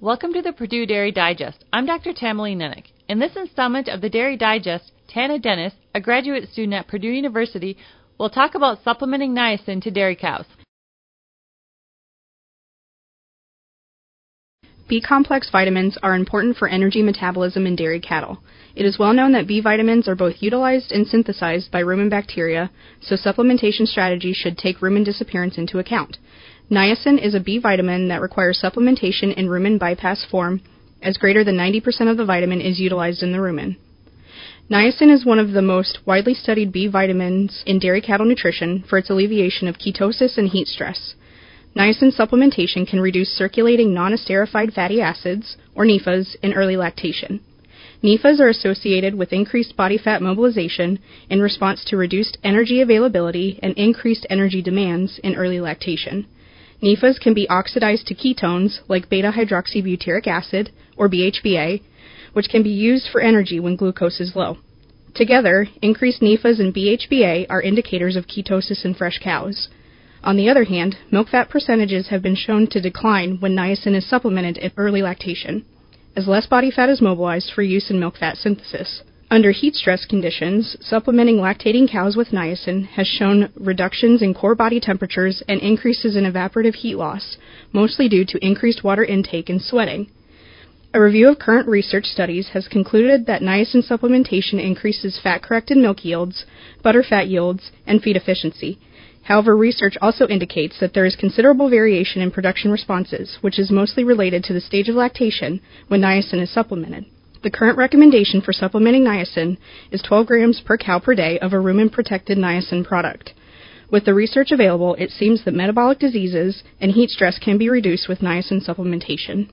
Welcome to the Purdue Dairy Digest. I'm Dr. Tamilee Nennich. In this installment of the Dairy Digest, Tana Dennis, a graduate student at Purdue University, will talk about supplementing niacin to dairy cows. B complex vitamins are important for energy metabolism in dairy cattle. It is well known that B vitamins are both utilized and synthesized by rumen bacteria, so supplementation strategies should take rumen disappearance into account. Niacin is a B vitamin that requires supplementation in rumen bypass form, as greater than 90% of the vitamin is utilized in the rumen. Niacin is one of the most widely studied B vitamins in dairy cattle nutrition for its alleviation of ketosis and heat stress. Niacin supplementation can reduce circulating non-esterified fatty acids, or NEFAs, in early lactation. NEFAs are associated with increased body fat mobilization in response to reduced energy availability and increased energy demands in early lactation. NEFAs can be oxidized to ketones like beta hydroxybutyric acid, or BHBA, which can be used for energy when glucose is low. Together, increased NEFAs and BHBA are indicators of ketosis in fresh cows. On the other hand, milk fat percentages have been shown to decline when niacin is supplemented in early lactation, as less body fat is mobilized for use in milk fat synthesis. Under heat stress conditions, supplementing lactating cows with niacin has shown reductions in core body temperatures and increases in evaporative heat loss, mostly due to increased water intake and sweating. A review of current research studies has concluded that niacin supplementation increases fat corrected milk yields, butter fat yields, and feed efficiency, However, research also indicates that there is considerable variation in production responses, which is mostly related to the stage of lactation when niacin is supplemented. The current recommendation for supplementing niacin is 12 grams per cow per day of a rumen protected niacin product. With the research available, it seems that metabolic diseases and heat stress can be reduced with niacin supplementation.